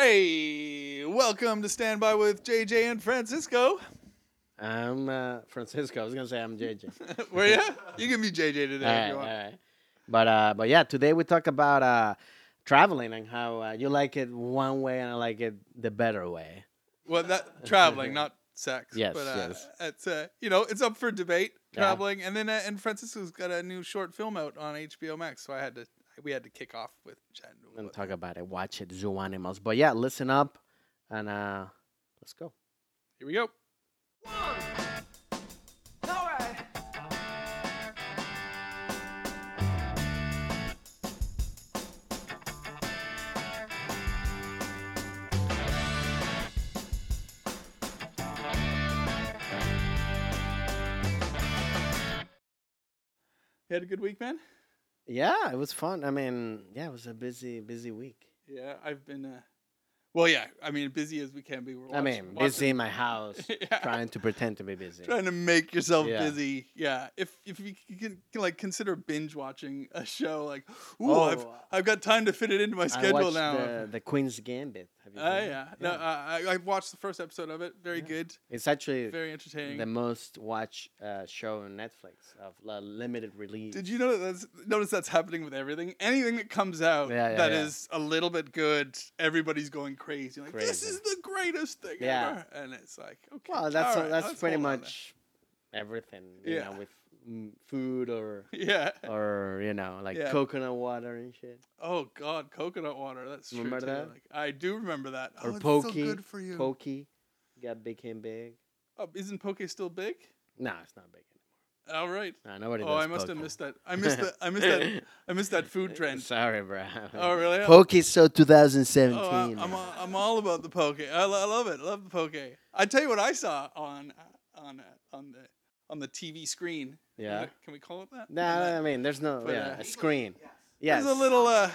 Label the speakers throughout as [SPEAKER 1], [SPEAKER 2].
[SPEAKER 1] Hey, welcome to Stand By with JJ and Francisco.
[SPEAKER 2] I'm uh, Francisco. I was gonna say I'm JJ.
[SPEAKER 1] Were you? You can be JJ today
[SPEAKER 2] all
[SPEAKER 1] if
[SPEAKER 2] right,
[SPEAKER 1] you
[SPEAKER 2] all
[SPEAKER 1] want.
[SPEAKER 2] right. But uh, but yeah, today we talk about uh, traveling and how uh, you like it one way and I like it the better way.
[SPEAKER 1] Well, that traveling, not sex.
[SPEAKER 2] Yes,
[SPEAKER 1] but, uh,
[SPEAKER 2] yes.
[SPEAKER 1] It's uh, you know, it's up for debate.
[SPEAKER 2] Yeah.
[SPEAKER 1] Traveling, and then uh, and Francisco's got a new short film out on HBO Max, so I had to we had to kick off with Jen.
[SPEAKER 2] And talk about it. Watch it. Zoo animals. But yeah, listen up and uh, let's go.
[SPEAKER 1] Here we go. You had a good week, man.
[SPEAKER 2] Yeah, it was fun. I mean, yeah, it was a busy busy week.
[SPEAKER 1] Yeah, I've been. Uh, well, yeah. I mean, busy as we can be. We're
[SPEAKER 2] I
[SPEAKER 1] watching-
[SPEAKER 2] mean,
[SPEAKER 1] watching-
[SPEAKER 2] busy in my house,
[SPEAKER 1] Yeah.
[SPEAKER 2] trying to pretend to be busy.
[SPEAKER 1] trying to make yourself
[SPEAKER 2] Yeah.
[SPEAKER 1] busy. Yeah. If if you can, can like consider binge watching a show, like, ooh,
[SPEAKER 2] Oh,
[SPEAKER 1] I've I've got time to fit it into my schedule now.
[SPEAKER 2] the, the Queen's Gambit. Have you
[SPEAKER 1] Oh
[SPEAKER 2] seen it?
[SPEAKER 1] yeah. No, uh, I I watched the first episode of it. Very good.
[SPEAKER 2] It's actually
[SPEAKER 1] Very entertaining.
[SPEAKER 2] the most watched uh, show on Netflix of limited release.
[SPEAKER 1] Did you know that that's, notice that's happening with everything? Anything that comes out
[SPEAKER 2] Yeah,
[SPEAKER 1] that
[SPEAKER 2] yeah,
[SPEAKER 1] is a little bit good, everybody's going crazy. Like this is the greatest thing
[SPEAKER 2] Yeah.
[SPEAKER 1] ever, and it's like okay.
[SPEAKER 2] Well, that's
[SPEAKER 1] right,
[SPEAKER 2] that's pretty
[SPEAKER 1] hold on there.
[SPEAKER 2] much everything. You
[SPEAKER 1] Yeah.
[SPEAKER 2] know, with food or
[SPEAKER 1] Yeah.
[SPEAKER 2] or you know like
[SPEAKER 1] Yeah.
[SPEAKER 2] coconut water and shit.
[SPEAKER 1] Oh God, coconut water. That's.
[SPEAKER 2] Remember that?
[SPEAKER 1] Like, I do remember that.
[SPEAKER 2] Or
[SPEAKER 1] oh, it's
[SPEAKER 2] poke.
[SPEAKER 1] so good for you.
[SPEAKER 2] Poke got became big.
[SPEAKER 1] Oh, isn't poke still big?
[SPEAKER 2] No, it's not big
[SPEAKER 1] All right.
[SPEAKER 2] anymore. No, nobody
[SPEAKER 1] Oh, I must have missed that. I missed that. I missed that. I missed that food trend.
[SPEAKER 2] Sorry, bro.
[SPEAKER 1] Oh, really?
[SPEAKER 2] Poke so 2017.
[SPEAKER 1] Oh, I, I'm all, I'm all about the poke. I, lo- I love it. I love the poke. I tell you what I saw on on uh, on the on the TV screen.
[SPEAKER 2] Yeah.
[SPEAKER 1] Can we call it that?
[SPEAKER 2] no,
[SPEAKER 1] On the-
[SPEAKER 2] I mean, there's no
[SPEAKER 1] But,
[SPEAKER 2] yeah,
[SPEAKER 1] uh,
[SPEAKER 2] a screen. Yes.
[SPEAKER 1] There's a little. Uh,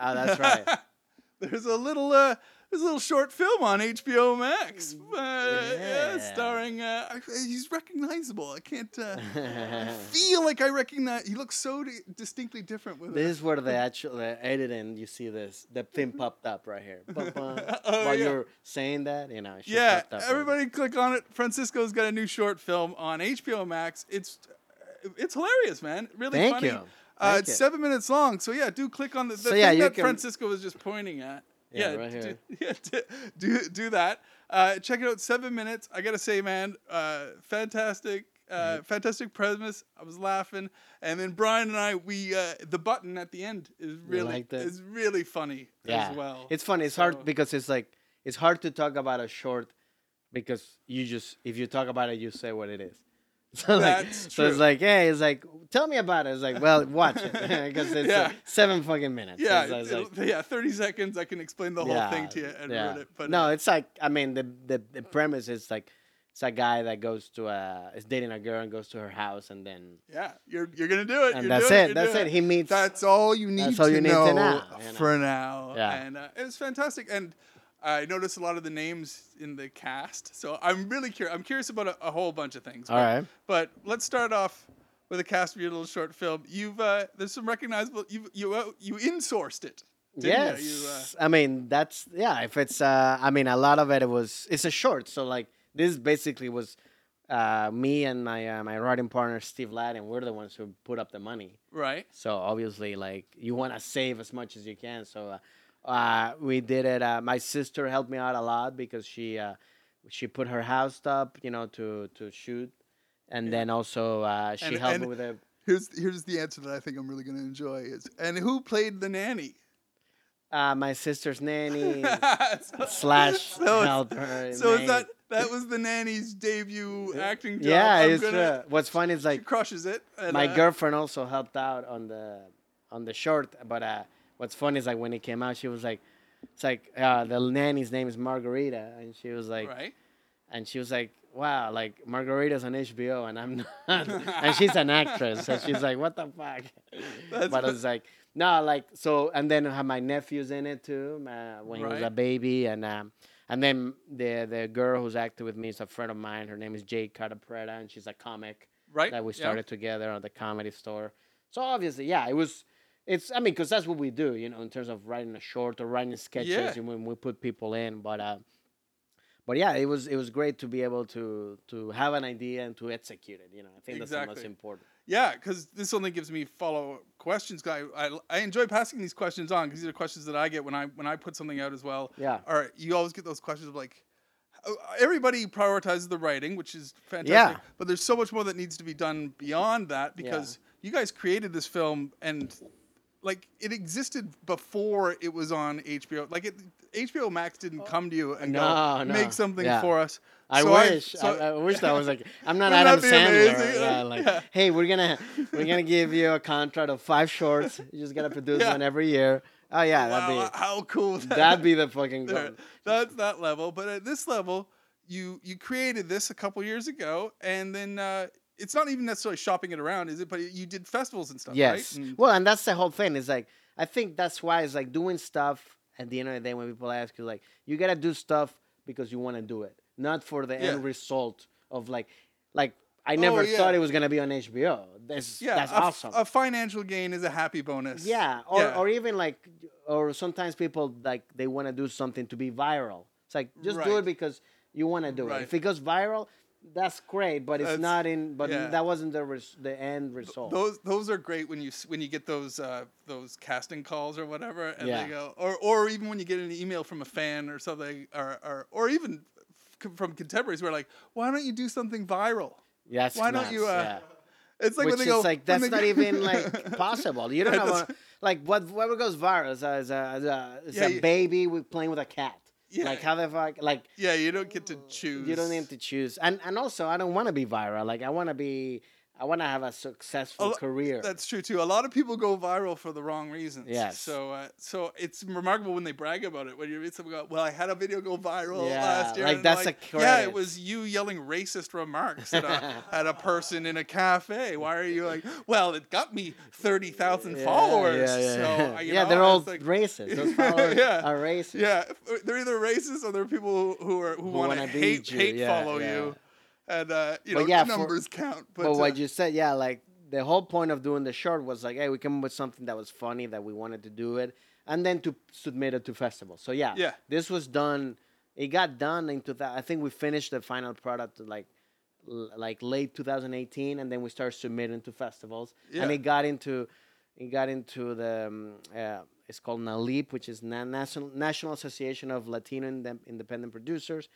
[SPEAKER 2] Ah, that's right.
[SPEAKER 1] there's a little. Uh, there's a little short film on HBO Max. Uh, yeah.
[SPEAKER 2] Yeah.
[SPEAKER 1] starring. Uh, I, he's recognizable. I can't. Uh, I feel like I recognize. He looks so di- distinctly different with
[SPEAKER 2] This
[SPEAKER 1] it.
[SPEAKER 2] is where the actual the editing. You see this, the thing popped up right here.
[SPEAKER 1] Oh,
[SPEAKER 2] While
[SPEAKER 1] yeah.
[SPEAKER 2] you're saying that, you know.
[SPEAKER 1] Yeah,
[SPEAKER 2] popped up right
[SPEAKER 1] everybody click on it. Francisco's got a new short film on HBO Max. It's it's hilarious, man. Really
[SPEAKER 2] Thank
[SPEAKER 1] funny.
[SPEAKER 2] you.
[SPEAKER 1] Uh, it's seven minutes long, so yeah, do click on the, the
[SPEAKER 2] So,
[SPEAKER 1] thing
[SPEAKER 2] yeah, you
[SPEAKER 1] that
[SPEAKER 2] can-
[SPEAKER 1] Francisco was just pointing at.
[SPEAKER 2] Yeah, right
[SPEAKER 1] do,
[SPEAKER 2] here.
[SPEAKER 1] yeah, do, do do that. Uh, check it out. Seven minutes. I gotta say, man, uh, fantastic. Uh, fantastic premise. I was laughing, and then Brian and I, we uh, the button at the end is really is really funny
[SPEAKER 2] Yeah.
[SPEAKER 1] as well.
[SPEAKER 2] It's funny. It's
[SPEAKER 1] So-
[SPEAKER 2] hard because it's like it's hard to talk about a short because you just if you talk about it, you say what it is. So like,
[SPEAKER 1] That's
[SPEAKER 2] so it's like, hey, it's like, tell me about it. It's like, well, watch it because it's
[SPEAKER 1] Yeah.
[SPEAKER 2] uh, seven fucking minutes.
[SPEAKER 1] Yeah,
[SPEAKER 2] It's- it's like-
[SPEAKER 1] yeah, thirty seconds. I can explain the whole thing to you and
[SPEAKER 2] yeah.
[SPEAKER 1] ruin it. But
[SPEAKER 2] no,
[SPEAKER 1] uh,
[SPEAKER 2] it's like I mean the, the the premise is like it's a guy that goes to a is dating a girl and goes to her house and then
[SPEAKER 1] yeah, you're you're gonna do it.
[SPEAKER 2] and
[SPEAKER 1] you're
[SPEAKER 2] that's it. That's
[SPEAKER 1] doing
[SPEAKER 2] it. He meets.
[SPEAKER 1] That's all you need,
[SPEAKER 2] That's all you need to
[SPEAKER 1] know
[SPEAKER 2] you know.
[SPEAKER 1] for now.
[SPEAKER 2] Yeah.
[SPEAKER 1] and uh, it was fantastic. And I noticed a lot of the names in the cast, so I'm really curious. I'm curious about a, a whole bunch of things.
[SPEAKER 2] all
[SPEAKER 1] but,
[SPEAKER 2] right.
[SPEAKER 1] but let's start off with a cast of your little short film. You've uh, there's some recognizable. You you uh, you insourced it.
[SPEAKER 2] Yes.
[SPEAKER 1] You, uh,
[SPEAKER 2] I mean that's yeah. If it's uh, I mean a lot of it, it was it's a short. So like this basically was uh me and my uh, my writing partner Steve Ladd, and we're the ones who put up the money.
[SPEAKER 1] right.
[SPEAKER 2] So obviously, like you want to save as much as you can. So uh, uh, we did it. Uh, my sister helped me out a lot because she uh, she put her house up, you know, to to shoot, and then also uh, she
[SPEAKER 1] And-
[SPEAKER 2] helped
[SPEAKER 1] and-
[SPEAKER 2] me with it.
[SPEAKER 1] Here's here's the answer that I think I'm really gonna enjoy is and who played the nanny?
[SPEAKER 2] Uh, my sister's nanny
[SPEAKER 1] So-
[SPEAKER 2] slash
[SPEAKER 1] so it's-
[SPEAKER 2] helper.
[SPEAKER 1] So is that that was the nanny's debut acting job?
[SPEAKER 2] Yeah,
[SPEAKER 1] I'm
[SPEAKER 2] it's
[SPEAKER 1] gonna,
[SPEAKER 2] true. What's funny is like She
[SPEAKER 1] crushes it. and,
[SPEAKER 2] my
[SPEAKER 1] uh,
[SPEAKER 2] girlfriend also helped out on the on the short, but uh, what's funny is like when it came out, she was like, it's like uh, the nanny's name is Margarita, and she was like,
[SPEAKER 1] right.
[SPEAKER 2] and she was like, wow, like Margarita's on HBO, and I'm not, and she's an actress, so she's like, what the fuck?
[SPEAKER 1] That's
[SPEAKER 2] but
[SPEAKER 1] what-
[SPEAKER 2] it's like, no, like so, and then I have my nephews in it too, uh, when he was a baby, and um, and then the the girl who's acting with me is a friend of mine. Her name is Jade Catta-Preta, and she's a comic
[SPEAKER 1] Right.
[SPEAKER 2] that we
[SPEAKER 1] yeah.
[SPEAKER 2] started together at the comedy store. So obviously, yeah, it was it's I mean because that's what we do, you know, in terms of writing a short or writing sketches
[SPEAKER 1] Yeah.
[SPEAKER 2] and when we put people in. But uh, but yeah, it was it was great to be able to to have an idea and to execute it. You know, I think that's the most important.
[SPEAKER 1] Yeah, because this only gives me follow questions. I, I I enjoy passing these questions on because these are questions that I get when I when I put something out as well.
[SPEAKER 2] Yeah.
[SPEAKER 1] All right, you always get those questions of like, uh, everybody prioritizes the writing, which is fantastic.
[SPEAKER 2] Yeah.
[SPEAKER 1] But there's so much more that needs to be done beyond that because you guys created this film and like it existed before it was on HBO. Like it, HBO Max didn't come to you and
[SPEAKER 2] No,
[SPEAKER 1] go
[SPEAKER 2] no.
[SPEAKER 1] make something
[SPEAKER 2] Yeah.
[SPEAKER 1] for us.
[SPEAKER 2] I
[SPEAKER 1] So
[SPEAKER 2] wish.
[SPEAKER 1] so-
[SPEAKER 2] I, I wish that was like I'm not Adam
[SPEAKER 1] that
[SPEAKER 2] Sandler. Yeah, like
[SPEAKER 1] Yeah.
[SPEAKER 2] hey, we're gonna we're gonna give you a contract of five shorts. You just gotta produce one every year. Oh yeah,
[SPEAKER 1] wow,
[SPEAKER 2] that'd be
[SPEAKER 1] how cool that?
[SPEAKER 2] that'd be the fucking goal.
[SPEAKER 1] That's that level. But at this level, you you created this a couple years ago, and then uh, it's not even necessarily shopping it around, is it? But you did festivals and stuff,
[SPEAKER 2] Yes.
[SPEAKER 1] right? And-
[SPEAKER 2] Well, and that's the whole thing. Is like I think that's why it's like doing stuff at the end of the day when people ask you like you gotta do stuff because you want to do it, not for the
[SPEAKER 1] Yeah.
[SPEAKER 2] end result of like like I oh, never
[SPEAKER 1] Oh, yeah.
[SPEAKER 2] thought it was gonna be on HBO. That's
[SPEAKER 1] yeah,
[SPEAKER 2] that's
[SPEAKER 1] a,
[SPEAKER 2] awesome.
[SPEAKER 1] a financial gain is a happy bonus.
[SPEAKER 2] yeah, or
[SPEAKER 1] Yeah.
[SPEAKER 2] or even like or sometimes people like they want to do something to be viral. It's like just do it because you want to do
[SPEAKER 1] Right.
[SPEAKER 2] it. If it goes viral, that's great, but it's
[SPEAKER 1] That's-
[SPEAKER 2] not in. But
[SPEAKER 1] yeah.
[SPEAKER 2] that wasn't the res, the end result.
[SPEAKER 1] Those those are great when you when you get those uh, those casting calls or whatever, and
[SPEAKER 2] Yeah.
[SPEAKER 1] they go, or or even when you get an email from a fan or something, or or, or even from contemporaries, who are like, why don't you do something viral?
[SPEAKER 2] Yes,
[SPEAKER 1] Why don't you? Uh,
[SPEAKER 2] yeah.
[SPEAKER 1] It's like
[SPEAKER 2] Which
[SPEAKER 1] when they go,
[SPEAKER 2] like that's not
[SPEAKER 1] go-
[SPEAKER 2] even like possible. You don't a, like what whatever goes viral is a, is a, is a, is a baby with playing with a cat.
[SPEAKER 1] Yeah.
[SPEAKER 2] Like how the fuck like
[SPEAKER 1] Yeah, you don't get to choose.
[SPEAKER 2] you don't need to choose. And and also I don't want to be viral. Like I want to be I want to have a successful
[SPEAKER 1] A
[SPEAKER 2] career.
[SPEAKER 1] That's true too. A lot of people go viral for the wrong reasons.
[SPEAKER 2] Yes.
[SPEAKER 1] So, uh, so it's remarkable when they brag about it. When you read someone go, "Well, I had a video go viral
[SPEAKER 2] Yeah,
[SPEAKER 1] last year,"
[SPEAKER 2] like, that's a
[SPEAKER 1] like, yeah, it was you yelling racist remarks at a, at a person in a cafe. Why are you like? Well, it got me thirty thousand
[SPEAKER 2] Yeah,
[SPEAKER 1] followers.
[SPEAKER 2] Yeah, yeah,
[SPEAKER 1] So uh,
[SPEAKER 2] yeah
[SPEAKER 1] know,
[SPEAKER 2] they're all
[SPEAKER 1] like-
[SPEAKER 2] racist. Those followers
[SPEAKER 1] Yeah.
[SPEAKER 2] are racist.
[SPEAKER 1] Yeah, they're either racist or they're people who, are who,
[SPEAKER 2] Who
[SPEAKER 1] want to hate
[SPEAKER 2] you,
[SPEAKER 1] hate follow you, and uh, you
[SPEAKER 2] But
[SPEAKER 1] know
[SPEAKER 2] yeah, for-
[SPEAKER 1] numbers count. But,
[SPEAKER 2] But,
[SPEAKER 1] uh,
[SPEAKER 2] what you said, yeah, like the whole point of doing the short was like, hey, we come up with something that was funny that we wanted to do it, and then to submit it to festivals. So yeah,
[SPEAKER 1] Yeah.
[SPEAKER 2] this was done. It got done into that. I think we finished the final product like like late 2018, and then we started submitting to festivals,
[SPEAKER 1] Yeah.
[SPEAKER 2] and it got into it got into the um, uh, it's called NALIP, which is Na- National National Association of Latino Independent Producers.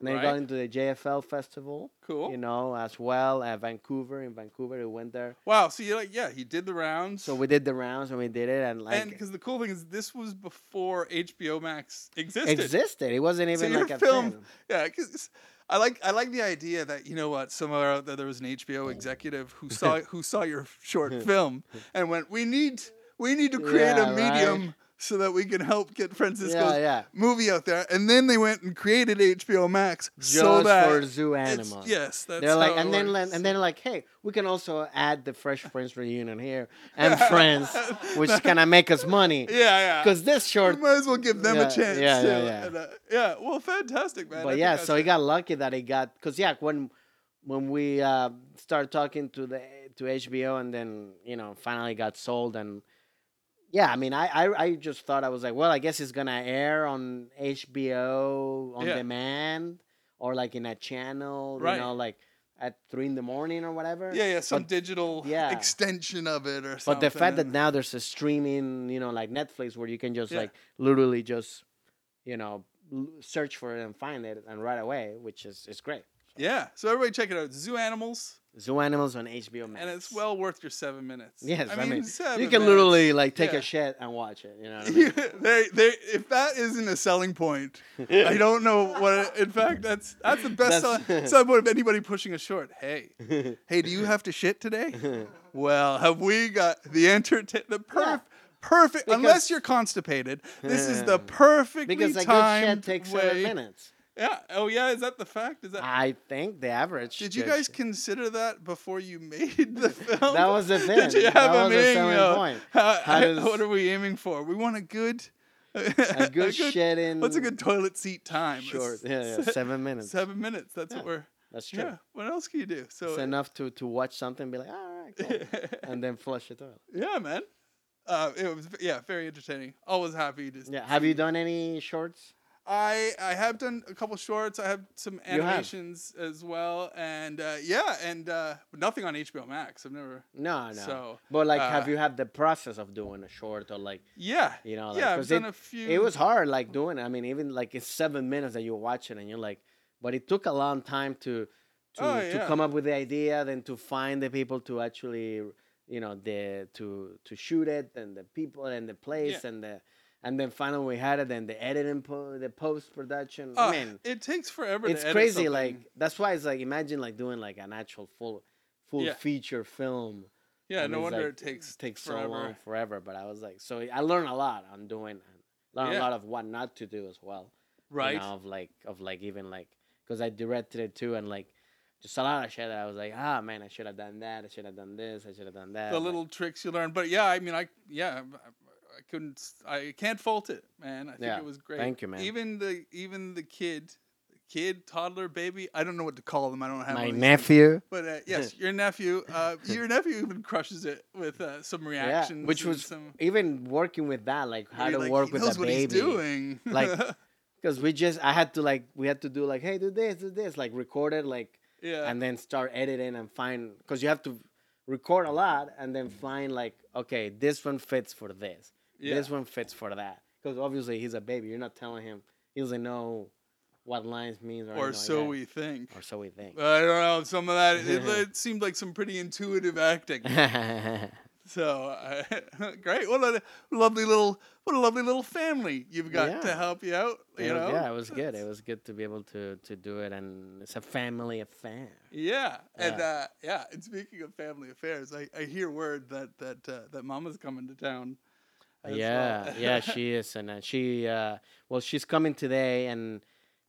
[SPEAKER 2] And then it got into the JFL festival
[SPEAKER 1] Cool.
[SPEAKER 2] you know, as well. at Vancouver, in Vancouver, we went there.
[SPEAKER 1] Wow. So you're like, yeah, he did the rounds.
[SPEAKER 2] So we did the rounds and we did it, and like
[SPEAKER 1] and because the cool thing is, this was before HBO Max existed.
[SPEAKER 2] existed. It wasn't even
[SPEAKER 1] your
[SPEAKER 2] like a
[SPEAKER 1] film,
[SPEAKER 2] thing.
[SPEAKER 1] yeah. Because I like I like the idea that you know what somewhere out there there was an HBO executive who saw who saw your short film and went, we need we need to create
[SPEAKER 2] Yeah,
[SPEAKER 1] a
[SPEAKER 2] right.
[SPEAKER 1] So that we can help get Francisco's
[SPEAKER 2] Yeah, yeah.
[SPEAKER 1] movie out there, and then they went and created HBO Max
[SPEAKER 2] Just
[SPEAKER 1] so that
[SPEAKER 2] for zoo animals.
[SPEAKER 1] Yes, that's
[SPEAKER 2] They're like,
[SPEAKER 1] how it
[SPEAKER 2] and then
[SPEAKER 1] works.
[SPEAKER 2] and then like, hey, we can also add the Fresh Prince reunion here and Friends, which is gonna make us money.
[SPEAKER 1] yeah, yeah.
[SPEAKER 2] Because this short, we
[SPEAKER 1] might as well give them
[SPEAKER 2] Yeah,
[SPEAKER 1] a chance.
[SPEAKER 2] yeah,
[SPEAKER 1] too.
[SPEAKER 2] yeah, yeah.
[SPEAKER 1] And, uh, yeah. Well, fantastic, man.
[SPEAKER 2] But
[SPEAKER 1] think
[SPEAKER 2] yeah, so he got lucky that he got because yeah, when when we uh, started talking to the to HBO and then you know finally got sold and yeah, I mean I, I I just thought I was like, well, I guess it's gonna air on HBO on
[SPEAKER 1] Yeah.
[SPEAKER 2] demand or like in a channel,
[SPEAKER 1] Right.
[SPEAKER 2] you know, like at three in the morning or whatever.
[SPEAKER 1] Yeah, yeah, some
[SPEAKER 2] But-
[SPEAKER 1] digital
[SPEAKER 2] yeah.
[SPEAKER 1] extension of it or something.
[SPEAKER 2] But the fact that now there's a streaming, you know, like Netflix, where you can just
[SPEAKER 1] Yeah.
[SPEAKER 2] like literally just, you know, search for it and find it and right away, which is is great.
[SPEAKER 1] yeah, so everybody check it out. Zoo Animals,
[SPEAKER 2] Zoo Animals on HBO Max.
[SPEAKER 1] and it's well worth your seven minutes.
[SPEAKER 2] Yes, I mean,
[SPEAKER 1] seven
[SPEAKER 2] you can
[SPEAKER 1] minutes.
[SPEAKER 2] literally like take
[SPEAKER 1] Yeah.
[SPEAKER 2] a shit and watch it. You know what I mean?
[SPEAKER 1] they, they, if that isn't a selling point, I don't know what. It, in fact, that's that's the best
[SPEAKER 2] That's-
[SPEAKER 1] selling, selling point of anybody pushing a short. Hey, hey, do you have to shit today? Well, have we got the entertain the perf- perfect?
[SPEAKER 2] Because-
[SPEAKER 1] unless you're constipated, this is the perfectly
[SPEAKER 2] because a good shit takes
[SPEAKER 1] way.
[SPEAKER 2] seven minutes.
[SPEAKER 1] Yeah. Oh yeah. Is that the fact? Is that?
[SPEAKER 2] I think the average.
[SPEAKER 1] Did you guys consider that before you made the film?
[SPEAKER 2] That was the
[SPEAKER 1] Did
[SPEAKER 2] thing.
[SPEAKER 1] you
[SPEAKER 2] That
[SPEAKER 1] have a
[SPEAKER 2] was the
[SPEAKER 1] meeting?
[SPEAKER 2] selling
[SPEAKER 1] uh,
[SPEAKER 2] point.
[SPEAKER 1] how-
[SPEAKER 2] How does-
[SPEAKER 1] what are we aiming for? We want a good,
[SPEAKER 2] a good shed in
[SPEAKER 1] What's a good toilet seat time?
[SPEAKER 2] short?
[SPEAKER 1] It's
[SPEAKER 2] Yeah, yeah, seven minutes.
[SPEAKER 1] Seven minutes. That's
[SPEAKER 2] Yeah.
[SPEAKER 1] what we're.
[SPEAKER 2] That's true.
[SPEAKER 1] Yeah. What else can you do? So.
[SPEAKER 2] It's enough to to watch something and be like, all right, cool. and then flush it out.
[SPEAKER 1] yeah, man. uh, it was yeah, very entertaining. Always happy to. See.
[SPEAKER 2] Yeah. Have you done any shorts?
[SPEAKER 1] I I have done a couple shorts. I have some
[SPEAKER 2] You have?
[SPEAKER 1] animations as well, and uh, yeah, and uh, nothing on HBO Max. I've never.
[SPEAKER 2] No, no.
[SPEAKER 1] So,
[SPEAKER 2] but like,
[SPEAKER 1] uh,
[SPEAKER 2] have you had the process of doing a short or like,
[SPEAKER 1] Yeah.
[SPEAKER 2] you know, like,
[SPEAKER 1] yeah, I've done
[SPEAKER 2] it,
[SPEAKER 1] a few.
[SPEAKER 2] it was hard like doing it. I mean, even like it's seven minutes that you watch it and you're like, but it took a long time to to,
[SPEAKER 1] Oh,
[SPEAKER 2] to
[SPEAKER 1] yeah.
[SPEAKER 2] come up with the idea, then to find the people to actually, you know, the to to shoot it and the people and the place and the and then finally we had it and the editing, po- the post production.
[SPEAKER 1] Uh,
[SPEAKER 2] I mean,
[SPEAKER 1] it takes forever.
[SPEAKER 2] it's
[SPEAKER 1] to edit
[SPEAKER 2] crazy.
[SPEAKER 1] something.
[SPEAKER 2] Like that's why it's like imagine like doing like an actual full full
[SPEAKER 1] Yeah.
[SPEAKER 2] feature film.
[SPEAKER 1] yeah,
[SPEAKER 2] and
[SPEAKER 1] no wonder
[SPEAKER 2] like,
[SPEAKER 1] it takes
[SPEAKER 2] takes
[SPEAKER 1] forever.
[SPEAKER 2] so long forever. But I was like, so I learned a lot on doing, learned
[SPEAKER 1] Yeah.
[SPEAKER 2] a lot of what not to do as well. you
[SPEAKER 1] right?
[SPEAKER 2] know, of like of like even like because I directed it too, and like just a lot of shit that I was like, ah man, I should have done that. I should have done this. I should have done that.
[SPEAKER 1] the little tricks you learn. But yeah, I mean, I yeah, I, couldn't, I can't fault it, man. I think
[SPEAKER 2] Yeah,
[SPEAKER 1] it was great.
[SPEAKER 2] thank you, man.
[SPEAKER 1] Even the even the kid, kid, toddler, baby. I don't know what to call them. I don't have
[SPEAKER 2] my
[SPEAKER 1] these things.
[SPEAKER 2] nephew.
[SPEAKER 1] But uh, yes, your nephew, uh, your nephew even crushes it with uh, some
[SPEAKER 2] Yeah,
[SPEAKER 1] reactions,
[SPEAKER 2] which was
[SPEAKER 1] some.
[SPEAKER 2] even working with that, like how to
[SPEAKER 1] like,
[SPEAKER 2] work with
[SPEAKER 1] knows what
[SPEAKER 2] baby.
[SPEAKER 1] doing.
[SPEAKER 2] Like, Because we just, I had to like, we had to do like, hey, do this, do this, like record it, like
[SPEAKER 1] yeah,
[SPEAKER 2] and then start editing and find because you have to record a lot and then find like okay this one fits for this
[SPEAKER 1] yeah.
[SPEAKER 2] this one fits for that because obviously he's a baby you're not telling him he doesn't know what lines means or,
[SPEAKER 1] or so
[SPEAKER 2] like
[SPEAKER 1] we think.
[SPEAKER 2] or so we think
[SPEAKER 1] I don't know. Some of that it, it seemed like some pretty intuitive acting. So uh, great! What a lovely little, what a lovely little family you've got to help you out. You
[SPEAKER 2] it was,
[SPEAKER 1] know,
[SPEAKER 2] yeah it was good it was good to be able to to do it and it's a family affair
[SPEAKER 1] Yeah, and
[SPEAKER 2] Yeah.
[SPEAKER 1] uh, yeah. And speaking of family affairs, I, I hear word that that uh, that Mama's coming to town.
[SPEAKER 2] Yeah
[SPEAKER 1] well.
[SPEAKER 2] yeah she is and uh, she uh well she's coming today and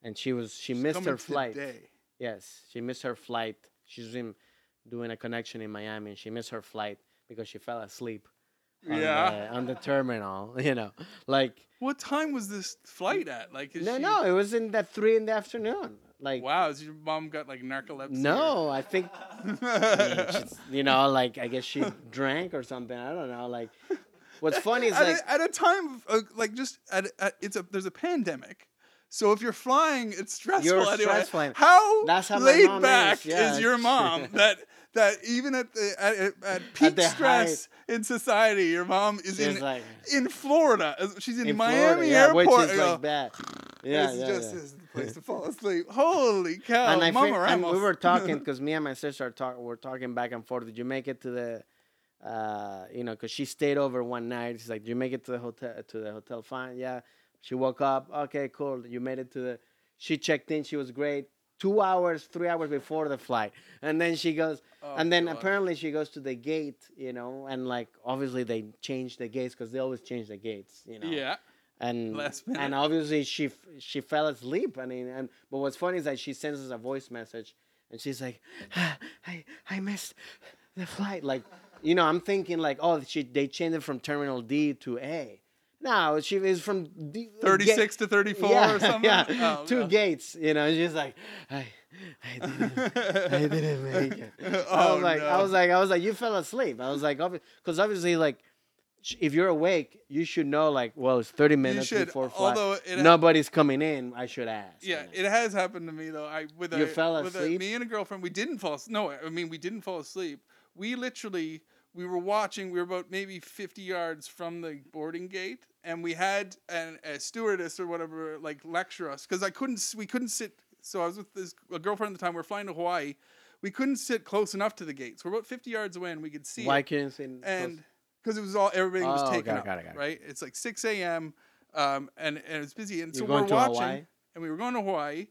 [SPEAKER 2] and she was she
[SPEAKER 1] She's
[SPEAKER 2] missed her flight
[SPEAKER 1] today.
[SPEAKER 2] Yes, she missed her flight. She's been doing a connection in Miami, and she missed her flight because she fell asleep. On
[SPEAKER 1] Yeah.
[SPEAKER 2] the, on the terminal, you know, like
[SPEAKER 1] What time was this flight at? Like, is
[SPEAKER 2] no,
[SPEAKER 1] she,
[SPEAKER 2] no, it was in that three in the afternoon. Like
[SPEAKER 1] Wow, is your mom got like narcolepsy?
[SPEAKER 2] no, I think
[SPEAKER 1] or-
[SPEAKER 2] you know, like I guess she drank or something. I don't know. Like what's funny is
[SPEAKER 1] at,
[SPEAKER 2] like
[SPEAKER 1] a, at a time of, uh, like just at, at it's a there's a pandemic. So if you're flying, it's stressful
[SPEAKER 2] You're
[SPEAKER 1] anyway.
[SPEAKER 2] stressful.
[SPEAKER 1] How,
[SPEAKER 2] That's how
[SPEAKER 1] laid
[SPEAKER 2] back is, yeah.
[SPEAKER 1] your mom that that even at the at, at, at peak
[SPEAKER 2] the
[SPEAKER 1] stress in society, your mom is
[SPEAKER 2] she's
[SPEAKER 1] in
[SPEAKER 2] like
[SPEAKER 1] in Florida. She's in,
[SPEAKER 2] in
[SPEAKER 1] Miami
[SPEAKER 2] Florida, yeah,
[SPEAKER 1] Airport.
[SPEAKER 2] which is like that. Yeah,
[SPEAKER 1] this
[SPEAKER 2] yeah,
[SPEAKER 1] just
[SPEAKER 2] yeah.
[SPEAKER 1] is the place to fall asleep. Holy cow,
[SPEAKER 2] and I
[SPEAKER 1] Mama
[SPEAKER 2] think, and we were talking because me and my sister are talk, were talking back and forth. Did you make it to the, uh, you know, because she stayed over one night. She's like, "Did you make it to the hotel? To the hotel? Fine, yeah." She woke up. Okay, cool. You made it to the. She checked in. She was great. Two hours, three hours before the flight, and then she goes,
[SPEAKER 1] Oh,
[SPEAKER 2] and then
[SPEAKER 1] God.
[SPEAKER 2] apparently she goes to the gate, you know, and like obviously they change the gates because they always change the gates, you know
[SPEAKER 1] yeah,
[SPEAKER 2] and and obviously she f- she fell asleep. I mean, and but what's funny is that she sends us a voice message, and she's like, "Ah, "I I missed the flight." Like, you know, I'm thinking like, "Oh, she they changed it from Terminal D to A." No, she is from D, uh,
[SPEAKER 1] thirty
[SPEAKER 2] ga-
[SPEAKER 1] to thirty four
[SPEAKER 2] yeah,
[SPEAKER 1] or something.
[SPEAKER 2] Yeah,
[SPEAKER 1] Oh,
[SPEAKER 2] two gates. You know, she's like, "I I didn't I didn't make it." I
[SPEAKER 1] oh,
[SPEAKER 2] was like, I was like, I was like, you fell asleep. I was like, because obviously, like, if you're awake, you should know, like, well, it's 30 minutes
[SPEAKER 1] should,
[SPEAKER 2] before flight.
[SPEAKER 1] although
[SPEAKER 2] Nobody's coming in. I should ask.
[SPEAKER 1] Yeah,
[SPEAKER 2] you know.
[SPEAKER 1] it has happened to me though. I with
[SPEAKER 2] You
[SPEAKER 1] a,
[SPEAKER 2] fell
[SPEAKER 1] with a,
[SPEAKER 2] asleep?
[SPEAKER 1] me and a girlfriend. We didn't fall. No, I mean we didn't fall asleep. We literally we were watching. We were about maybe fifty yards from the boarding gate, and we had an, a stewardess or whatever like lecture us because I couldn't. We couldn't sit. So I was with this a girlfriend at the time. We are flying to Hawaii. We couldn't sit close enough to the gates. We're about fifty yards away, and we could see.
[SPEAKER 2] Why
[SPEAKER 1] it
[SPEAKER 2] couldn't say
[SPEAKER 1] and because it was all everybody was
[SPEAKER 2] Oh,
[SPEAKER 1] taken
[SPEAKER 2] got it,
[SPEAKER 1] up,
[SPEAKER 2] got it, got it.
[SPEAKER 1] right? It's like six a.m. Um, and and it's busy, and
[SPEAKER 2] You're
[SPEAKER 1] so
[SPEAKER 2] going
[SPEAKER 1] we're
[SPEAKER 2] to
[SPEAKER 1] watching,
[SPEAKER 2] Hawaii?
[SPEAKER 1] and we were going to Hawaii,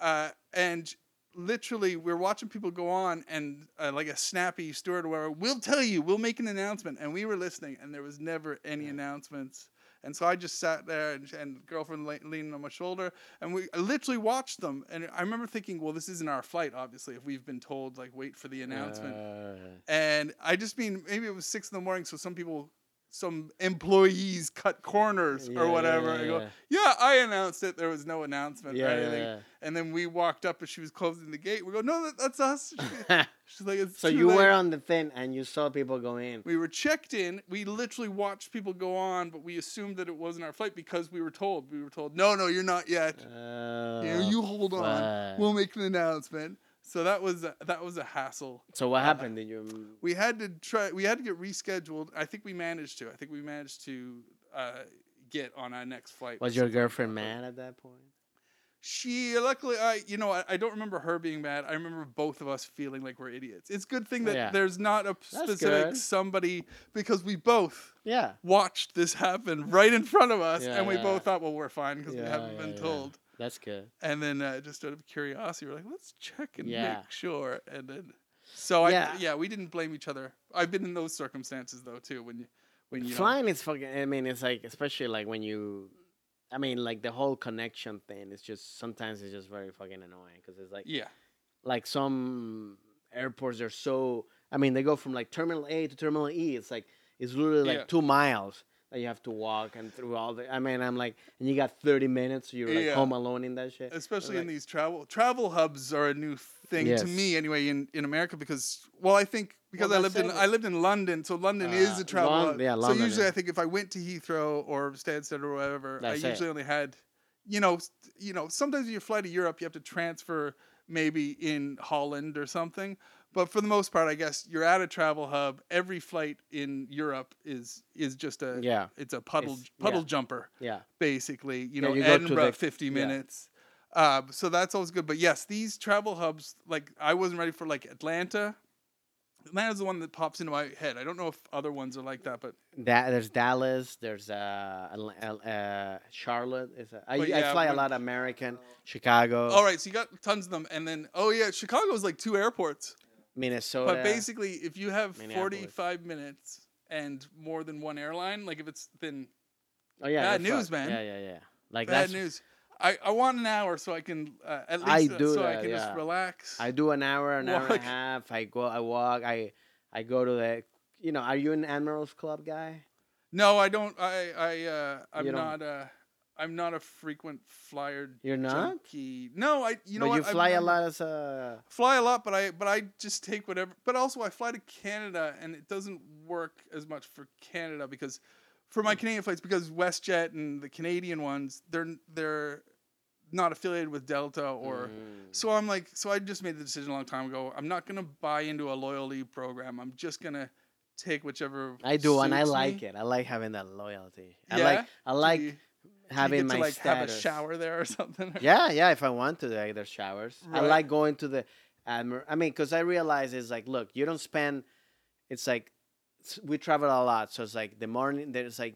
[SPEAKER 1] uh, and literally we are watching people go on, and uh, like a snappy steward or whatever, we'll tell you, we'll make an announcement, and we were listening, and there was never any announcements. And so I just sat there and, and girlfriend le- leaning on my shoulder, and we I literally watched them. And I remember thinking, well, this isn't our flight, obviously, if we've been told like wait for the announcement.
[SPEAKER 2] Uh,
[SPEAKER 1] And I just mean maybe it was six in the morning, so some people some employees cut corners
[SPEAKER 2] Yeah,
[SPEAKER 1] or
[SPEAKER 2] yeah,
[SPEAKER 1] whatever.
[SPEAKER 2] yeah,
[SPEAKER 1] I go,
[SPEAKER 2] yeah.
[SPEAKER 1] yeah, I announced it. There was no announcement
[SPEAKER 2] Yeah,
[SPEAKER 1] or anything.
[SPEAKER 2] yeah.
[SPEAKER 1] And then we walked up and she was closing the gate. We go, no, that, that's us. She- She's like, it's
[SPEAKER 2] so you
[SPEAKER 1] late."
[SPEAKER 2] were on the thing and you saw people go in.
[SPEAKER 1] We were checked in. We literally watched people go on, but we assumed that it wasn't our flight because we were told. We were told, no, no, you're not yet.
[SPEAKER 2] Uh,
[SPEAKER 1] you, know, you hold on. We'll make an announcement. So that was a, that was a hassle.
[SPEAKER 2] so what happened? Did you?
[SPEAKER 1] We had to try. We had to get rescheduled. I think we managed to. I think we managed to uh, get on our next flight.
[SPEAKER 2] Was your girlfriend mad at that point?
[SPEAKER 1] She luckily, I you know I, I don't remember her being mad. I remember both of us feeling like we're idiots. It's a good thing that
[SPEAKER 2] Yeah.
[SPEAKER 1] there's not a specific somebody because we both
[SPEAKER 2] Yeah.
[SPEAKER 1] watched this happen right in front of us, and we
[SPEAKER 2] Yeah.
[SPEAKER 1] both thought, well, we're fine because we haven't
[SPEAKER 2] yeah,
[SPEAKER 1] been
[SPEAKER 2] yeah.
[SPEAKER 1] told.
[SPEAKER 2] That's good.
[SPEAKER 1] And then uh, just out of curiosity, we're like, let's check and
[SPEAKER 2] Yeah.
[SPEAKER 1] make sure. And then, so
[SPEAKER 2] Yeah.
[SPEAKER 1] I yeah, we didn't blame each other. I've been in those circumstances though too. When you when you
[SPEAKER 2] Flying is fucking. I mean, it's like especially like when you. I mean, like the whole connection thing is just sometimes it's just very fucking annoying because it's like
[SPEAKER 1] yeah
[SPEAKER 2] like some airports are so. I mean, they go from like Terminal A to Terminal E. It's like it's literally like
[SPEAKER 1] Yeah.
[SPEAKER 2] two miles that you have to walk and through all the. I mean, I'm like, and you got 30 minutes, so you're like
[SPEAKER 1] Yeah.
[SPEAKER 2] home alone in that shit.
[SPEAKER 1] especially
[SPEAKER 2] like-
[SPEAKER 1] in these travel travel hubs are a new thing to me anyway in, in America because well I think because
[SPEAKER 2] Well,
[SPEAKER 1] I lived in
[SPEAKER 2] it.
[SPEAKER 1] I lived in London so London is
[SPEAKER 2] Uh,
[SPEAKER 1] a travel
[SPEAKER 2] Lon-
[SPEAKER 1] hub
[SPEAKER 2] yeah,
[SPEAKER 1] so usually
[SPEAKER 2] is.
[SPEAKER 1] I think if I went to Heathrow or Stansted or whatever
[SPEAKER 2] That's
[SPEAKER 1] I
[SPEAKER 2] it.
[SPEAKER 1] usually only had you know you know sometimes you fly to Europe you have to transfer maybe in Holland or something but for the most part I guess you're at a travel hub every flight in Europe is is just a
[SPEAKER 2] Yeah.
[SPEAKER 1] it's a puddle
[SPEAKER 2] It's-
[SPEAKER 1] puddle
[SPEAKER 2] yeah.
[SPEAKER 1] jumper
[SPEAKER 2] Yeah.
[SPEAKER 1] basically. You
[SPEAKER 2] Yeah,
[SPEAKER 1] know,
[SPEAKER 2] you
[SPEAKER 1] Edinburgh,
[SPEAKER 2] the-
[SPEAKER 1] 50
[SPEAKER 2] yeah.
[SPEAKER 1] minutes. Um, so that's always good. But yes, these travel hubs, like I wasn't ready for like Atlanta. Atlanta's the one that pops into my head. I don't know if other ones are like that, but
[SPEAKER 2] Da- there's Dallas. There's uh, uh, Charlotte. Is a, I,
[SPEAKER 1] But
[SPEAKER 2] I fly a lot American, Chicago,
[SPEAKER 1] all right. So you got tons of them, and then oh yeah, Chicago's like two airports.
[SPEAKER 2] Minnesota.
[SPEAKER 1] But basically, if you have 45 minutes and more than one airline, like if it's then
[SPEAKER 2] oh yeah,
[SPEAKER 1] bad news,
[SPEAKER 2] fucked.
[SPEAKER 1] man.
[SPEAKER 2] Yeah, yeah, yeah. Like
[SPEAKER 1] bad
[SPEAKER 2] that's
[SPEAKER 1] news. I, I want an hour so I can uh, at
[SPEAKER 2] I
[SPEAKER 1] least uh,
[SPEAKER 2] do
[SPEAKER 1] so I
[SPEAKER 2] that,
[SPEAKER 1] can just relax.
[SPEAKER 2] I do an hour, an hour and a half. I go, I walk. I I go to the. You know, are you an Admirals Club guy?
[SPEAKER 1] No, I don't. I I uh, I'm not a I'm not a frequent flyer.
[SPEAKER 2] You're not?
[SPEAKER 1] junkie. No, I you know
[SPEAKER 2] but
[SPEAKER 1] what
[SPEAKER 2] you fly a lot as a.
[SPEAKER 1] Fly a lot, but I but I just take whatever. But also I fly to Canada, and it doesn't work as much for Canada because for my Canadian flights because WestJet and the Canadian ones they're they're not affiliated with Delta or.
[SPEAKER 2] Mm.
[SPEAKER 1] So I'm like, so I just made the decision a long time ago. I'm not gonna buy into a loyalty program. I'm just gonna take whichever.
[SPEAKER 2] I do, and I like
[SPEAKER 1] me.
[SPEAKER 2] it. I like having that loyalty. I
[SPEAKER 1] Yeah?
[SPEAKER 2] like. I like
[SPEAKER 1] do you
[SPEAKER 2] having my
[SPEAKER 1] to like
[SPEAKER 2] status.
[SPEAKER 1] have a shower there or something.
[SPEAKER 2] Yeah, yeah. If I want to, like, there's showers. I like going to the Admir. I mean, because I realize it's like, look, you don't spend. It's like we travel a lot, so it's like the morning. There's like,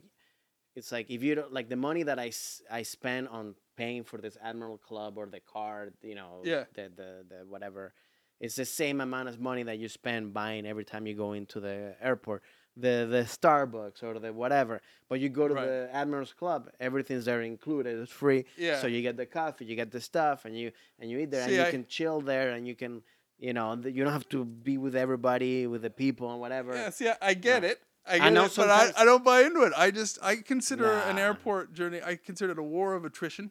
[SPEAKER 2] it's like if you don't like the money that I I spend on paying for this Admiral Club or the card, you know,
[SPEAKER 1] Yeah.
[SPEAKER 2] the the the whatever. It's the same amount of money that you spend buying every time you go into the airport, the the Starbucks or the whatever. But you go to
[SPEAKER 1] Right.
[SPEAKER 2] the Admirals Club, everything's there included. It's free.
[SPEAKER 1] Yeah.
[SPEAKER 2] So you get the coffee, you get the stuff, and you and you eat there,
[SPEAKER 1] See,
[SPEAKER 2] and you
[SPEAKER 1] I-
[SPEAKER 2] can chill there, and you can, you know, you don't have to be with everybody, with the people, and whatever.
[SPEAKER 1] Yeah, see, I, I get it. I get
[SPEAKER 2] know
[SPEAKER 1] it, but I, I don't buy into it. I just I consider an airport journey. I consider it a war of attrition.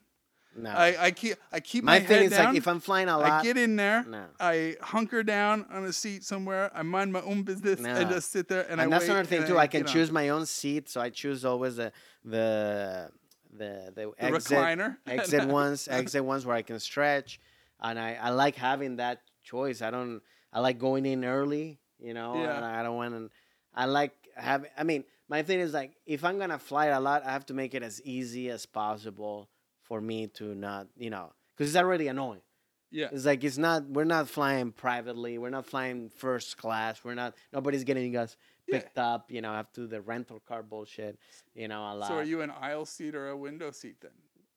[SPEAKER 2] No.
[SPEAKER 1] I, I keep I keep
[SPEAKER 2] My
[SPEAKER 1] my,
[SPEAKER 2] thing
[SPEAKER 1] head
[SPEAKER 2] is
[SPEAKER 1] down.
[SPEAKER 2] like if I'm flying a lot,
[SPEAKER 1] I get in there.
[SPEAKER 2] no.
[SPEAKER 1] I hunker down on a seat somewhere. I mind my own business
[SPEAKER 2] No.
[SPEAKER 1] and just sit there and,
[SPEAKER 2] and
[SPEAKER 1] I
[SPEAKER 2] that's another thing too. I can
[SPEAKER 1] you know,
[SPEAKER 2] choose my own seat, so I choose always the the the the,
[SPEAKER 1] the
[SPEAKER 2] exit
[SPEAKER 1] recliner.
[SPEAKER 2] exit ones, exit ones where I can stretch, and I I like having that choice. I don't. I like going in early, you know.
[SPEAKER 1] Yeah.
[SPEAKER 2] And I don't want to. I like having. I mean, my thing is like if I'm gonna fly a lot, I have to make it as easy as possible for me to not, you know, because it's already annoying.
[SPEAKER 1] yeah.
[SPEAKER 2] It's like it's not. We're not flying privately. We're not flying first class. We're not. Nobody's getting us
[SPEAKER 1] Yeah.
[SPEAKER 2] picked up. You know, have to do the rental car bullshit. You know, a lot.
[SPEAKER 1] So are you an aisle seat or a window seat then?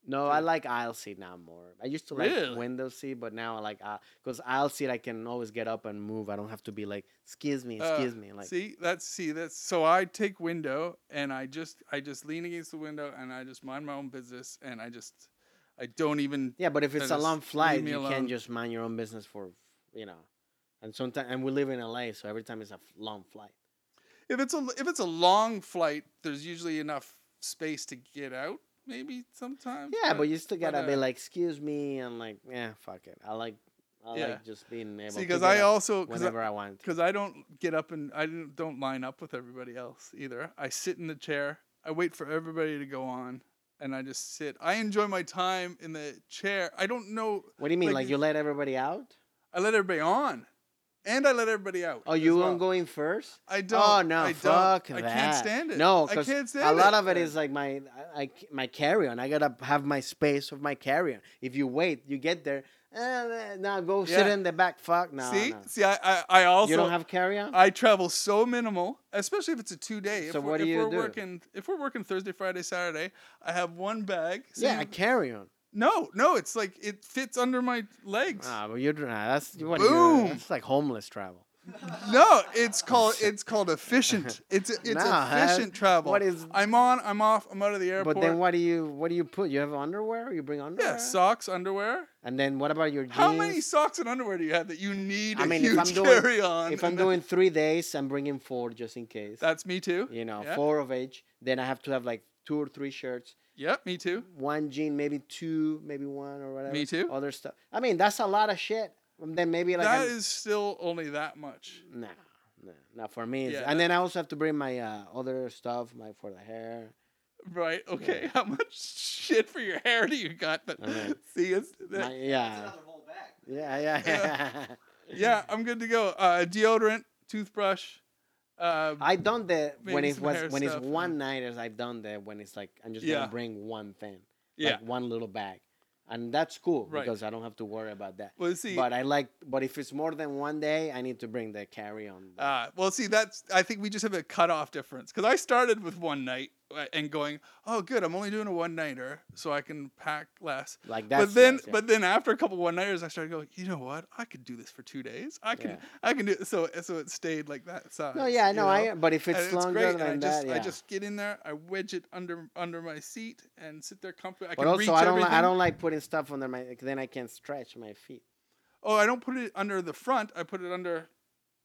[SPEAKER 2] No, I like aisle seat now more. I used to like
[SPEAKER 1] Really?
[SPEAKER 2] window seat, but now I like because aisle seat I can always get up and move. I don't have to be like, excuse me,
[SPEAKER 1] Uh,
[SPEAKER 2] excuse me. Like,
[SPEAKER 1] see, that's see that's so I take window and I just I just lean against the window and I just mind my own business and I just I don't even
[SPEAKER 2] yeah, but if it's a long flight, you
[SPEAKER 1] alone.
[SPEAKER 2] can't just mind your own business for, you know. And sometimes, and we live in LA, so every time it's a long flight.
[SPEAKER 1] if it's a if it's a long flight, there's usually enough space to get out. Maybe sometimes.
[SPEAKER 2] Yeah, but you still gotta be
[SPEAKER 1] uh,
[SPEAKER 2] like, excuse me, and like, yeah, fuck it. I like, I
[SPEAKER 1] Yeah.
[SPEAKER 2] like just being able
[SPEAKER 1] See,
[SPEAKER 2] to
[SPEAKER 1] because I also
[SPEAKER 2] whenever I, want.
[SPEAKER 1] because I don't get up and I don't, don't line up with everybody else either. I sit in the chair. I wait for everybody to go on, and I just sit. I enjoy my time in the chair. I don't know.
[SPEAKER 2] What do you mean?
[SPEAKER 1] like
[SPEAKER 2] Like,
[SPEAKER 1] you
[SPEAKER 2] let everybody out?
[SPEAKER 1] I let everybody on, and I let everybody out.
[SPEAKER 2] Oh, you
[SPEAKER 1] well.
[SPEAKER 2] won't go in first?
[SPEAKER 1] I don't.
[SPEAKER 2] Oh no!
[SPEAKER 1] I
[SPEAKER 2] fuck
[SPEAKER 1] don't.
[SPEAKER 2] that!
[SPEAKER 1] I can't stand it.
[SPEAKER 2] No,
[SPEAKER 1] I can't stand it.
[SPEAKER 2] a lot
[SPEAKER 1] it.
[SPEAKER 2] of it is like my I, I- my carry on. I gotta have my space of my carry on. If you wait, you get there. Eh, now go sit in the back. Fuck no.
[SPEAKER 1] See,
[SPEAKER 2] no.
[SPEAKER 1] see, I, I, I also
[SPEAKER 2] you don't have carry on.
[SPEAKER 1] I travel so minimal, especially if it's a two day. If
[SPEAKER 2] So
[SPEAKER 1] we're,
[SPEAKER 2] what do
[SPEAKER 1] if
[SPEAKER 2] you
[SPEAKER 1] we're
[SPEAKER 2] do?
[SPEAKER 1] working, if we're working Thursday, Friday, Saturday, I have one bag.
[SPEAKER 2] yeah,
[SPEAKER 1] same-
[SPEAKER 2] carry on.
[SPEAKER 1] No, no, it's like it fits under my legs.
[SPEAKER 2] Ah, but you're nah, that's what
[SPEAKER 1] Boom.
[SPEAKER 2] That's like homeless travel.
[SPEAKER 1] No, it's called it's called efficient. It's it's
[SPEAKER 2] Nah,
[SPEAKER 1] efficient travel.
[SPEAKER 2] what is-
[SPEAKER 1] I'm on, I'm off, I'm out of the airport.
[SPEAKER 2] But then what do you what do you put? You have underwear? You bring underwear?
[SPEAKER 1] Yeah, socks, underwear.
[SPEAKER 2] And then what about your jeans?
[SPEAKER 1] How many socks and underwear do you have that you need
[SPEAKER 2] I mean, if I'm doing
[SPEAKER 1] carry on?
[SPEAKER 2] if I'm doing three days, I'm bringing four just in case.
[SPEAKER 1] that's me too.
[SPEAKER 2] you know,
[SPEAKER 1] Yeah.
[SPEAKER 2] four of each. Then I have to have like two or three shirts,
[SPEAKER 1] Yep, me too.
[SPEAKER 2] one jean, maybe two, maybe one or whatever.
[SPEAKER 1] Me too.
[SPEAKER 2] Other stuff. I mean, that's a lot of shit. And then maybe like
[SPEAKER 1] That
[SPEAKER 2] I'm-
[SPEAKER 1] is still only that much.
[SPEAKER 2] nah, nah, not for me.
[SPEAKER 1] Yeah,
[SPEAKER 2] and then I also have to bring my uh, other stuff, my for the hair.
[SPEAKER 1] Right. Okay. How much shit for your hair do you got? That
[SPEAKER 2] Okay.
[SPEAKER 1] see, it's
[SPEAKER 2] My,
[SPEAKER 1] that,
[SPEAKER 2] yeah,
[SPEAKER 3] whole bag.
[SPEAKER 2] yeah, yeah, yeah.
[SPEAKER 1] yeah. I'm good to go. Uh, deodorant, toothbrush. Uh,
[SPEAKER 2] I done the when it was when it's one nighters. I've done the when it's like I'm just
[SPEAKER 1] Yeah.
[SPEAKER 2] gonna bring one thing,
[SPEAKER 1] yeah.
[SPEAKER 2] like one little bag, and that's cool
[SPEAKER 1] Right.
[SPEAKER 2] because I don't have to worry about that.
[SPEAKER 1] well, see.
[SPEAKER 2] But I like, but if it's more than one day, I need to bring the carry on.
[SPEAKER 1] Uh, well, see, that's. I think we just have a cutoff difference because I started with one night and going, oh, good, I'm only doing a one nighter, so I can pack less.
[SPEAKER 2] like that's
[SPEAKER 1] but then,
[SPEAKER 2] nice, yeah.
[SPEAKER 1] but then after a couple one nighters, I started going, you know what? I could do this for two days. I can,
[SPEAKER 2] Yeah.
[SPEAKER 1] I can do. So, so it stayed like that size.
[SPEAKER 2] no, yeah,
[SPEAKER 1] no,
[SPEAKER 2] know. I but if
[SPEAKER 1] And
[SPEAKER 2] it's longer
[SPEAKER 1] great.
[SPEAKER 2] than
[SPEAKER 1] and I just,
[SPEAKER 2] that, yeah.
[SPEAKER 1] I just get in there, I wedge it under under my seat, and sit there comfortably. I
[SPEAKER 2] but
[SPEAKER 1] can
[SPEAKER 2] also,
[SPEAKER 1] reach
[SPEAKER 2] I don't like. I don't like putting stuff under my. Then I can't stretch my feet.
[SPEAKER 1] Oh, I don't put it under the front. I put it under.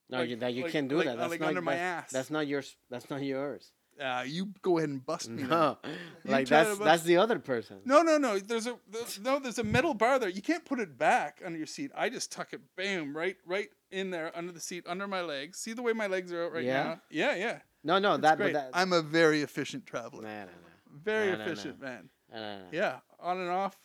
[SPEAKER 2] No,
[SPEAKER 1] Like-
[SPEAKER 2] you, that you
[SPEAKER 1] like-
[SPEAKER 2] can't do
[SPEAKER 1] like-
[SPEAKER 2] that. That's
[SPEAKER 1] like
[SPEAKER 2] not
[SPEAKER 1] under my
[SPEAKER 2] that's-
[SPEAKER 1] ass.
[SPEAKER 2] That's not yours. That's not yours.
[SPEAKER 1] Uh, you go ahead and bust me.
[SPEAKER 2] No, like that's that's the other person.
[SPEAKER 1] No, no, no. There's a there's, no. There's a metal bar there. You can't put it back under your seat. I just tuck it, bam, right, right in there under the seat, under my legs. See the way my legs are out right
[SPEAKER 2] Yeah?
[SPEAKER 1] now? Yeah, yeah.
[SPEAKER 2] No, no,
[SPEAKER 1] It's
[SPEAKER 2] that
[SPEAKER 1] great.
[SPEAKER 2] but that.
[SPEAKER 1] I'm a very efficient traveler.
[SPEAKER 2] Nah, nah, nah.
[SPEAKER 1] Very
[SPEAKER 2] no.
[SPEAKER 1] efficient man.
[SPEAKER 2] nah, nah, nah.
[SPEAKER 1] Yeah, on and off,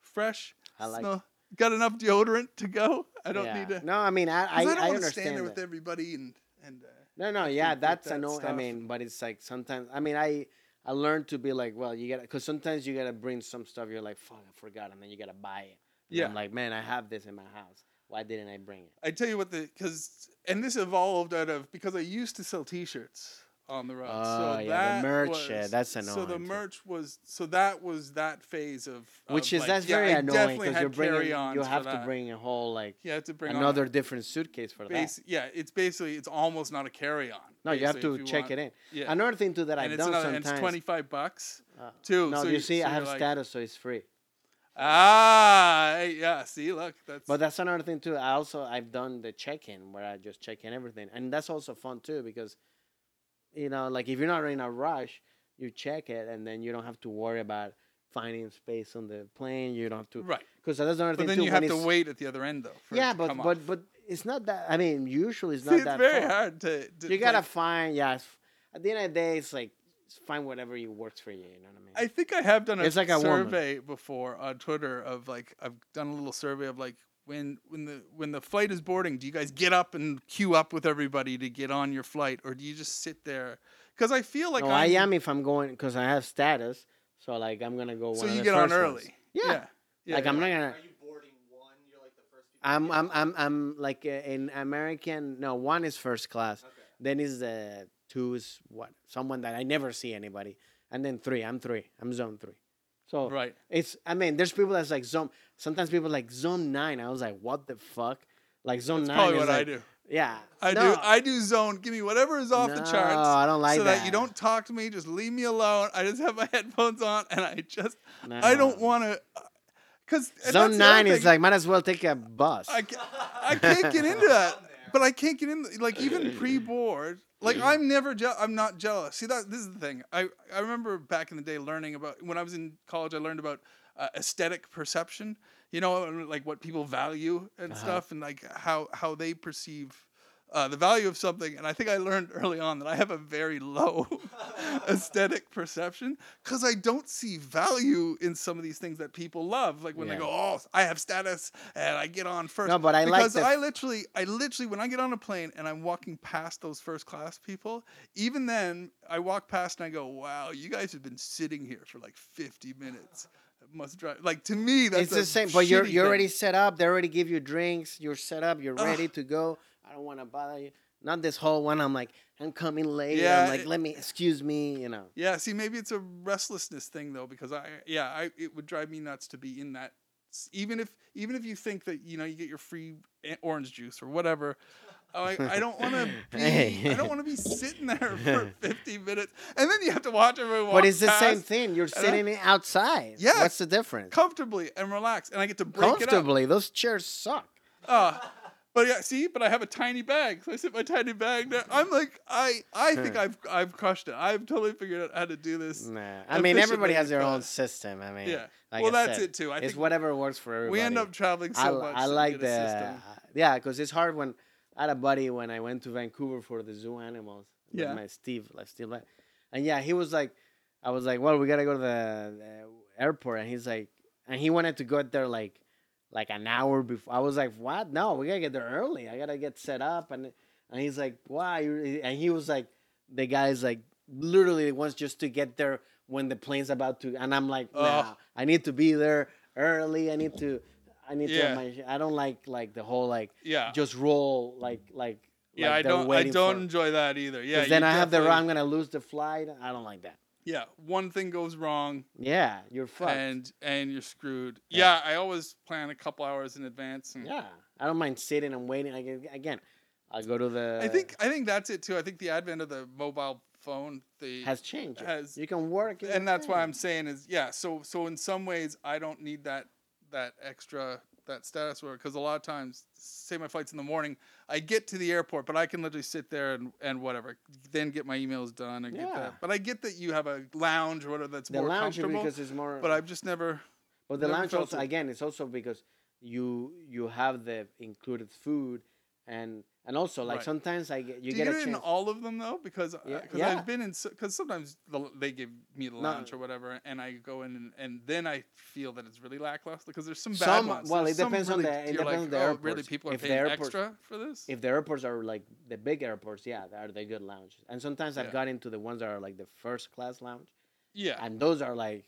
[SPEAKER 1] fresh.
[SPEAKER 2] I like.
[SPEAKER 1] smell- Got enough deodorant to go. I don't
[SPEAKER 2] yeah.
[SPEAKER 1] need to.
[SPEAKER 2] No, I mean, I I,
[SPEAKER 1] I, don't
[SPEAKER 2] I
[SPEAKER 1] want to
[SPEAKER 2] understand
[SPEAKER 1] stand there
[SPEAKER 2] that.
[SPEAKER 1] with everybody and and. Uh,
[SPEAKER 2] No, no, yeah, that's
[SPEAKER 1] that
[SPEAKER 2] annoying. I
[SPEAKER 1] stuff.
[SPEAKER 2] mean, but it's like sometimes. I mean, I I learned to be like, well, you gotta, because sometimes you gotta bring some stuff. You're like, fuck, I forgot, and then you gotta buy it. And
[SPEAKER 1] Yeah.
[SPEAKER 2] I'm like, man, I have this in my house. Why didn't I bring it?
[SPEAKER 1] I tell you what, the because and this evolved out of because I used to sell T-shirts on the road.
[SPEAKER 2] Oh,
[SPEAKER 1] so
[SPEAKER 2] yeah, the
[SPEAKER 1] that
[SPEAKER 2] merch,
[SPEAKER 1] was,
[SPEAKER 2] yeah, that's annoying.
[SPEAKER 1] So the
[SPEAKER 2] too.
[SPEAKER 1] merch was so that was that phase of
[SPEAKER 2] Which is
[SPEAKER 1] like,
[SPEAKER 2] that's
[SPEAKER 1] yeah,
[SPEAKER 2] very
[SPEAKER 1] I
[SPEAKER 2] annoying because you're bringing. You have to
[SPEAKER 1] that.
[SPEAKER 2] bring a whole like
[SPEAKER 1] You have to bring on
[SPEAKER 2] another different suitcase for that.
[SPEAKER 1] base. Yeah, it's basically it's almost not a carry-on.
[SPEAKER 2] No, you have to
[SPEAKER 1] if
[SPEAKER 2] check
[SPEAKER 1] want.
[SPEAKER 2] it in.
[SPEAKER 1] Yeah,
[SPEAKER 2] Another thing too that
[SPEAKER 1] and
[SPEAKER 2] I've done
[SPEAKER 1] another, and it's twenty five bucks
[SPEAKER 2] uh,
[SPEAKER 1] too.
[SPEAKER 2] no,
[SPEAKER 1] so
[SPEAKER 2] you see,
[SPEAKER 1] so
[SPEAKER 2] I have
[SPEAKER 1] like,
[SPEAKER 2] status, so it's free.
[SPEAKER 1] Ah, yeah. See, look, that's
[SPEAKER 2] But that's another thing too. I also I've done the check-in where I just check in everything, and that's also fun too because, you know, like if you're not in a rush, you check it, and then you don't have to worry about finding space on the plane. You don't have to
[SPEAKER 1] right.
[SPEAKER 2] because that's another
[SPEAKER 1] But
[SPEAKER 2] thing But
[SPEAKER 1] then
[SPEAKER 2] too.
[SPEAKER 1] you have to wait at the other end though.
[SPEAKER 2] Yeah, but but
[SPEAKER 1] off.
[SPEAKER 2] but it's not that. I mean, usually it's not See,
[SPEAKER 1] it's
[SPEAKER 2] that
[SPEAKER 1] very
[SPEAKER 2] far.
[SPEAKER 1] hard to. to
[SPEAKER 2] You gotta
[SPEAKER 1] like-
[SPEAKER 2] find yeah. At the end of the day, it's like find whatever you works for you. You know what I mean?
[SPEAKER 1] I think I have done a
[SPEAKER 2] It's like a woman.
[SPEAKER 1] survey before on Twitter of like I've done a little survey of like when when the when the flight is boarding, do you guys get up and queue up with everybody to get on your flight, or do you just sit there? Because I feel like
[SPEAKER 2] no, I
[SPEAKER 1] I'm-
[SPEAKER 2] am if I'm going because I have status. So like I'm gonna go.
[SPEAKER 1] So
[SPEAKER 2] one of
[SPEAKER 1] you
[SPEAKER 2] the
[SPEAKER 1] get on
[SPEAKER 2] first
[SPEAKER 1] early.
[SPEAKER 2] ones. Yeah.
[SPEAKER 1] yeah.
[SPEAKER 2] like I'm not gonna.
[SPEAKER 3] Are you boarding one? You're like the first.
[SPEAKER 2] I'm I'm I'm I'm like uh, in American. No, one is first class.
[SPEAKER 3] Okay.
[SPEAKER 2] Then is the two is what someone that I never see anybody, and then three. I'm three. I'm zone three. So
[SPEAKER 1] Right.
[SPEAKER 2] it's. I mean, there's people that's like zone. Sometimes people like zone nine. I was like, what the fuck? Like zone
[SPEAKER 1] That's
[SPEAKER 2] nine.
[SPEAKER 1] probably
[SPEAKER 2] is
[SPEAKER 1] what I do.
[SPEAKER 2] Yeah.
[SPEAKER 1] I
[SPEAKER 2] No.
[SPEAKER 1] do. I do zone. Give me whatever is off the
[SPEAKER 2] No,
[SPEAKER 1] charts.
[SPEAKER 2] I don't like
[SPEAKER 1] so that. you
[SPEAKER 2] that.
[SPEAKER 1] don't talk to me. Just leave me alone. I just have my headphones on, and I just
[SPEAKER 2] No.
[SPEAKER 1] I don't want to. Uh, because
[SPEAKER 2] Zone nine is like might as well take a bus.
[SPEAKER 1] I, I can't get into that. but I can't get in. Like even pre-board, like I'm never. Je- I'm not jealous. See that this is the thing. I I remember back in the day learning about when I was in college. I learned about uh, aesthetic perception. You know, like what people value and
[SPEAKER 2] Uh-huh.
[SPEAKER 1] stuff, and like how how they perceive. Uh, the value of something, and I think I learned early on that I have a very low aesthetic perception because I don't see value in some of these things that people love. Like when they go, "Oh, I have status and I get on first.
[SPEAKER 2] No, but I like
[SPEAKER 1] because
[SPEAKER 2] the-
[SPEAKER 1] I literally, I literally, when I get on a plane and I'm walking past those first class people, even then I walk past and I go, "Wow, you guys have been sitting here for like 50 minutes." Must drive like to me. That's
[SPEAKER 2] it's the same, but you're you're
[SPEAKER 1] thing.
[SPEAKER 2] already set up. They already give you drinks. You're set up. You're
[SPEAKER 1] Ugh.
[SPEAKER 2] ready to go. I don't want to bother you. Not this whole one. I'm like, I'm coming late.
[SPEAKER 1] Yeah,
[SPEAKER 2] I'm like,
[SPEAKER 1] it-
[SPEAKER 2] let me excuse me. You know.
[SPEAKER 1] Yeah, see, maybe it's a restlessness thing though, because I, yeah, I, it would drive me nuts to be in that. Even if, even if you think that you know you get your free orange juice or whatever, I, I don't want to be,
[SPEAKER 2] Hey.
[SPEAKER 1] I don't want to be sitting there for fifty minutes, and then you have to watch everyone
[SPEAKER 2] But it's the same thing. You're
[SPEAKER 1] and I-
[SPEAKER 2] sitting outside.
[SPEAKER 1] Yeah.
[SPEAKER 2] What's the difference?
[SPEAKER 1] comfortably and relax, and I get to break it up.
[SPEAKER 2] Comfortably. Those chairs suck.
[SPEAKER 1] Uh, but yeah, see, but I have a tiny bag, so I sit my tiny bag there. I'm like, I, I think I've, I've crushed it. I've totally figured out how to do this.
[SPEAKER 2] Nah. I mean, everybody has their own system. I mean,
[SPEAKER 1] Yeah.
[SPEAKER 2] like
[SPEAKER 1] Well,
[SPEAKER 2] I
[SPEAKER 1] that's
[SPEAKER 2] said,
[SPEAKER 1] it too. I
[SPEAKER 2] it's whatever works for everybody.
[SPEAKER 1] we end up traveling so
[SPEAKER 2] li-
[SPEAKER 1] much.
[SPEAKER 2] I like the yeah, because it's hard when I had a buddy when I went to Vancouver for the zoo animals. with
[SPEAKER 1] Yeah.
[SPEAKER 2] my Steve, like Steve, like, and yeah, he was like, I was like, well, we gotta go to the, the airport, and he's like, and he wanted to go there like, like an hour before. I was like, what? No, we gotta get there early. I gotta get set up, and and he's like, why? And he was like, the guy's like, literally wants just to get there when the plane's about to, and I'm like, nah,
[SPEAKER 1] Ugh.
[SPEAKER 2] I need to be there early. I need to. I need to have my. I don't like like the whole like
[SPEAKER 1] Yeah.
[SPEAKER 2] just roll like like.
[SPEAKER 1] yeah,
[SPEAKER 2] like
[SPEAKER 1] I don't. I don't
[SPEAKER 2] for-
[SPEAKER 1] enjoy that either. Yeah.
[SPEAKER 2] then I have the I'm gonna lose the flight. I don't like that.
[SPEAKER 1] Yeah. One thing goes wrong,
[SPEAKER 2] Yeah, you're fucked.
[SPEAKER 1] and and you're screwed.
[SPEAKER 2] Yeah.
[SPEAKER 1] Yeah. I always plan a couple hours in advance. And
[SPEAKER 2] yeah, I don't mind sitting and waiting. Again, again, I'll go to the.
[SPEAKER 1] I think I think that's it too. I think the advent of the mobile phone, the
[SPEAKER 2] has changed.
[SPEAKER 1] has-
[SPEAKER 2] you can work,
[SPEAKER 1] and that's why I'm saying is yeah. So so in some ways I don't need that that extra that status work because a lot of times say my flight's in the morning I get to the airport but I can literally sit there and, and whatever then get my emails done and get
[SPEAKER 2] Yeah.
[SPEAKER 1] that but I get that you have a lounge or whatever that's
[SPEAKER 2] the
[SPEAKER 1] more
[SPEAKER 2] lounge
[SPEAKER 1] comfortable
[SPEAKER 2] because it's more.
[SPEAKER 1] but I've just never
[SPEAKER 2] But the
[SPEAKER 1] never
[SPEAKER 2] lounge also
[SPEAKER 1] it.
[SPEAKER 2] again, it's also because you you have the included food, and and also like
[SPEAKER 1] Right.
[SPEAKER 2] sometimes I get you
[SPEAKER 1] do
[SPEAKER 2] get
[SPEAKER 1] you
[SPEAKER 2] a
[SPEAKER 1] in
[SPEAKER 2] chance.
[SPEAKER 1] all of them though because uh,
[SPEAKER 2] Yeah.
[SPEAKER 1] because
[SPEAKER 2] Yeah.
[SPEAKER 1] I've been in because sometimes the, they give me the
[SPEAKER 2] No.
[SPEAKER 1] lounge or whatever and I go in and, and then I feel that it's really lackluster because there's some bad
[SPEAKER 2] Some-
[SPEAKER 1] ones
[SPEAKER 2] well,
[SPEAKER 1] There's
[SPEAKER 2] it depends on the- it depends
[SPEAKER 1] like,
[SPEAKER 2] on the
[SPEAKER 1] oh, really people are
[SPEAKER 2] If the
[SPEAKER 1] paying
[SPEAKER 2] airports-
[SPEAKER 1] extra for this
[SPEAKER 2] if the airports are like the big airports, yeah, are the good lounges. And sometimes I've
[SPEAKER 1] Yeah.
[SPEAKER 2] got into the ones that are like the first class lounge,
[SPEAKER 1] yeah
[SPEAKER 2] and those are like,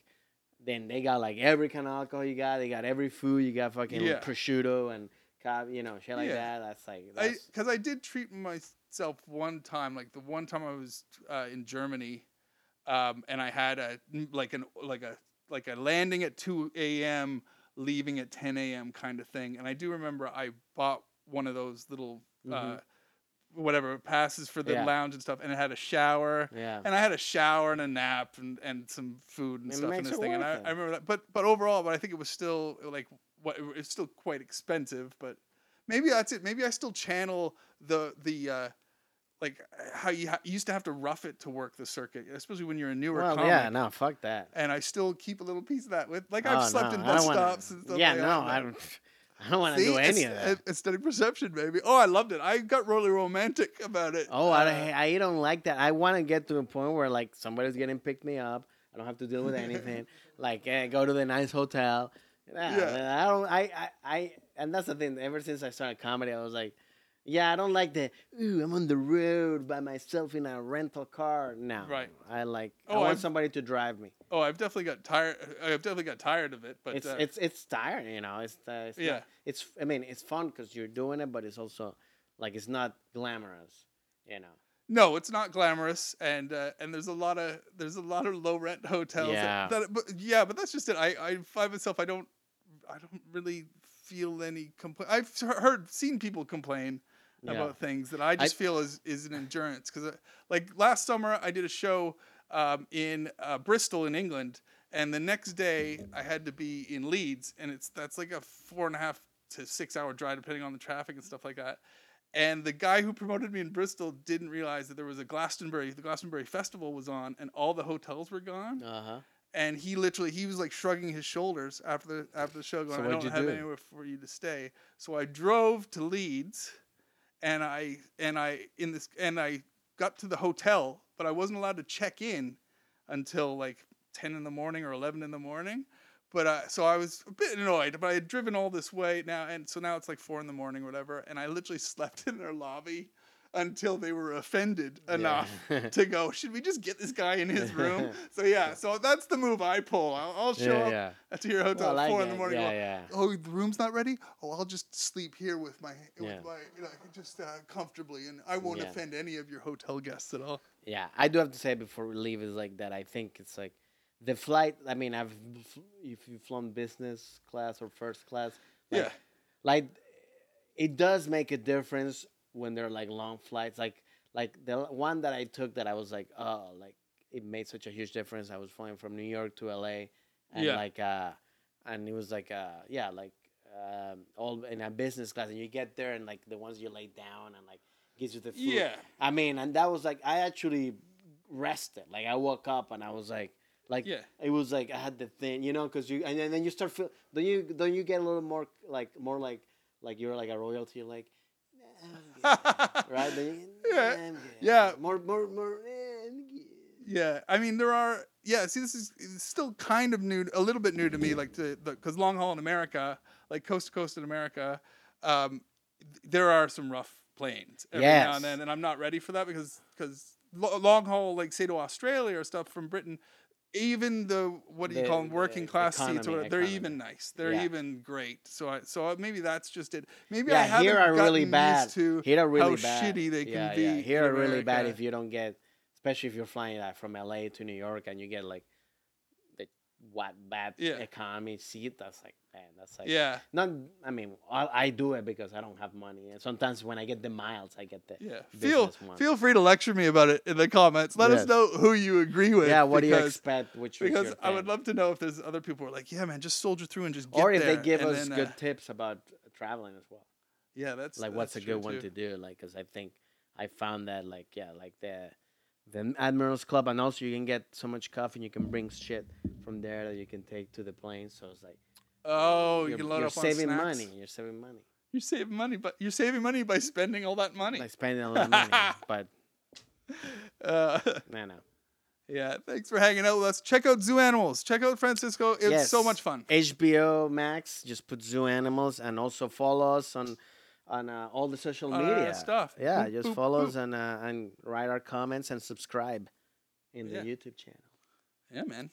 [SPEAKER 2] then they got like every kind of alcohol you got. They got every food. You got fucking prosciutto and cab, you know, shit like
[SPEAKER 1] Yeah.
[SPEAKER 2] that. That's like
[SPEAKER 1] because I did treat myself one time, like the one time I was uh, in Germany, um, and I had a like an like a like a landing at two a.m., leaving at ten a.m. kind of thing. And I do remember I bought one of those little uh,
[SPEAKER 2] Mhm.
[SPEAKER 1] whatever passes for the
[SPEAKER 2] Yeah.
[SPEAKER 1] lounge and stuff, and it had a shower.
[SPEAKER 2] yeah.
[SPEAKER 1] And I had a shower and a nap and, and some food and
[SPEAKER 2] It
[SPEAKER 1] stuff in this thing, and I. I remember that. But but overall, but I think it was still like what it's still quite expensive. But maybe that's it. Maybe I still channel the the uh, like how you, ha- you used to have to rough it to work the circuit, especially when you're a newer
[SPEAKER 2] Well,
[SPEAKER 1] comic.
[SPEAKER 2] yeah, no, fuck that.
[SPEAKER 1] And I still keep a little piece of that with like I've
[SPEAKER 2] Oh,
[SPEAKER 1] slept
[SPEAKER 2] no,
[SPEAKER 1] in bus
[SPEAKER 2] don't wanna-
[SPEAKER 1] stops and stuff.
[SPEAKER 2] Yeah,
[SPEAKER 1] like
[SPEAKER 2] no,
[SPEAKER 1] that.
[SPEAKER 2] I don't. I don't want to do any of that.
[SPEAKER 1] Aesthetic perception, baby. Oh, I loved it. I got really romantic about it.
[SPEAKER 2] Oh,
[SPEAKER 1] Uh,
[SPEAKER 2] I, I don't like that. I want to get to a point where like somebody's getting picked me up. I don't have to deal with anything. like eh, go to the nice hotel. Yeah,
[SPEAKER 1] Yeah.
[SPEAKER 2] I don't. I, I I and that's the thing. Ever since I started comedy, I was like, yeah, I don't like the. Ooh, I'm on the road by myself in a rental car. No,
[SPEAKER 1] Right.
[SPEAKER 2] I like. I
[SPEAKER 1] Oh,
[SPEAKER 2] want
[SPEAKER 1] I've-
[SPEAKER 2] somebody to drive me.
[SPEAKER 1] Oh, I've definitely got tired. I've definitely got tired of it. But
[SPEAKER 2] it's
[SPEAKER 1] uh,
[SPEAKER 2] it's it's tiring, you know. It's, uh, it's
[SPEAKER 1] Yeah.
[SPEAKER 2] Not, it's. I mean, it's fun because you're doing it, but it's also like it's not glamorous, you know.
[SPEAKER 1] No, it's not glamorous, and uh, and there's a lot of there's a lot of low rent hotels.
[SPEAKER 2] Yeah.
[SPEAKER 1] That, but yeah, but that's just it. I, I find myself I don't I don't really feel any complaint. I've heard seen people complain
[SPEAKER 2] Yeah.
[SPEAKER 1] about things that I just feel is is an endurance because like last summer I did a show um, in uh, Bristol in England, and the next day I had to be in Leeds, and it's that's like a four and a half to six hour drive depending on the traffic and stuff like that. and the guy who promoted me in Bristol didn't realize that there was a Glastonbury. The Glastonbury Festival was on, and all the hotels were gone.
[SPEAKER 2] Uh huh.
[SPEAKER 1] And he literally he was like shrugging his shoulders after the after the show, going,
[SPEAKER 2] So
[SPEAKER 1] "I don't have
[SPEAKER 2] do?
[SPEAKER 1] anywhere for you to stay." So I drove to Leeds, and I and I in this and I got to the hotel, but I wasn't allowed to check in until like ten in the morning or eleven in the morning. But uh, so I was a bit annoyed, but I had driven all this way now, and so now it's like four in the morning or whatever, and I literally slept in their lobby until they were offended enough to go. Should we just get this guy in his room? so yeah, so that's the move I pull. I'll, I'll show
[SPEAKER 2] Yeah,
[SPEAKER 1] up to your hotel
[SPEAKER 2] Well,
[SPEAKER 1] at four in the morning.
[SPEAKER 2] Yeah,
[SPEAKER 1] go,
[SPEAKER 2] yeah.
[SPEAKER 1] Oh, the room's not ready. Oh, I'll just sleep here with my
[SPEAKER 2] Yeah.
[SPEAKER 1] with my you know just uh, comfortably, and I won't
[SPEAKER 2] Yeah.
[SPEAKER 1] offend any of your hotel guests at all.
[SPEAKER 2] Yeah, I do have to say before we leave is like that. I think it's like the flight. I mean, I've if you've flown business class or first class, like,
[SPEAKER 1] Yeah.
[SPEAKER 2] like it does make a difference when they're like long flights. Like like the one that I took that I was like, oh, like it made such a huge difference. I was flying from New York to LA, and
[SPEAKER 1] Yeah.
[SPEAKER 2] like uh, and it was like uh, yeah, like um, all in a business class, and you get there and like the ones you lay down and like gives you the food.
[SPEAKER 1] Yeah.
[SPEAKER 2] I mean, and that was like I actually rested. Like I woke up and I was like, like
[SPEAKER 1] Yeah.
[SPEAKER 2] it was like I had the thing, you know, because you and then, then you start feel. Don't you don't you get a little more like more like like you're like a royalty, like. "Nah, I'm good," Right?
[SPEAKER 1] Yeah.
[SPEAKER 2] "Nah,
[SPEAKER 1] Yeah.
[SPEAKER 2] More, more, more. eh.
[SPEAKER 1] Yeah, I mean there are. Yeah, see, this is still kind of new, a little bit new to me, like the because long haul in America, like coast to coast in America, um, there are some rough planes every now
[SPEAKER 2] Yes.
[SPEAKER 1] and then, and I'm not ready for that because because long haul, like say to Australia or stuff from Britain, even the what do you
[SPEAKER 2] The-
[SPEAKER 1] call them, working
[SPEAKER 2] the
[SPEAKER 1] class seats, or they're
[SPEAKER 2] economy.
[SPEAKER 1] even nice. They're
[SPEAKER 2] Yeah.
[SPEAKER 1] even great. So I, so maybe that's just it. Maybe I haven't
[SPEAKER 2] here are really
[SPEAKER 1] gotten
[SPEAKER 2] bad.
[SPEAKER 1] used to
[SPEAKER 2] Here are really
[SPEAKER 1] how
[SPEAKER 2] bad.
[SPEAKER 1] shitty they can
[SPEAKER 2] yeah,
[SPEAKER 1] be.
[SPEAKER 2] Yeah. Here are really bad if you don't get, especially if you're flying like from LA to New York and you get like the what bad
[SPEAKER 1] Yeah.
[SPEAKER 2] economy seat. That's like man, that's like
[SPEAKER 1] Yeah.
[SPEAKER 2] Not, I mean, I, I do it because I don't have money, and sometimes when I get the miles, I get the
[SPEAKER 1] Yeah. Feel feel free to lecture me about it in the comments. Let us know who you agree with.
[SPEAKER 2] yeah. What do you
[SPEAKER 1] because,
[SPEAKER 2] expect? Which
[SPEAKER 1] Because I would love to know if there's other people who are like, yeah, man, just soldier through and just get
[SPEAKER 2] or if they give
[SPEAKER 1] and
[SPEAKER 2] us
[SPEAKER 1] then,
[SPEAKER 2] good
[SPEAKER 1] uh,
[SPEAKER 2] tips about traveling as well.
[SPEAKER 1] yeah, that's
[SPEAKER 2] like what's a good one
[SPEAKER 1] too.
[SPEAKER 2] to do like because i think i found that like yeah like the the admirals club and also you can get so much coffee and you can bring shit from there that you can take to the plane so it's like
[SPEAKER 1] Oh, you
[SPEAKER 2] you're,
[SPEAKER 1] can load up on
[SPEAKER 2] saving
[SPEAKER 1] snacks.
[SPEAKER 2] money you're saving money
[SPEAKER 1] You're saving money, but you're saving money by spending all that money.
[SPEAKER 2] By spending all of money but
[SPEAKER 1] Uh,
[SPEAKER 2] no no
[SPEAKER 1] yeah, thanks for hanging out with us. Check out Zoo Animals. Check out Francisco. It's so much fun.
[SPEAKER 2] hbo max just put zoo animals and also follow us on on uh, all the social
[SPEAKER 1] On our
[SPEAKER 2] media
[SPEAKER 1] stuff.
[SPEAKER 2] yeah
[SPEAKER 1] Boop,
[SPEAKER 2] just
[SPEAKER 1] boop,
[SPEAKER 2] follow
[SPEAKER 1] boop.
[SPEAKER 2] us and uh, and write our comments and subscribe in
[SPEAKER 1] Yeah.
[SPEAKER 2] the youtube channel
[SPEAKER 1] Yeah, man.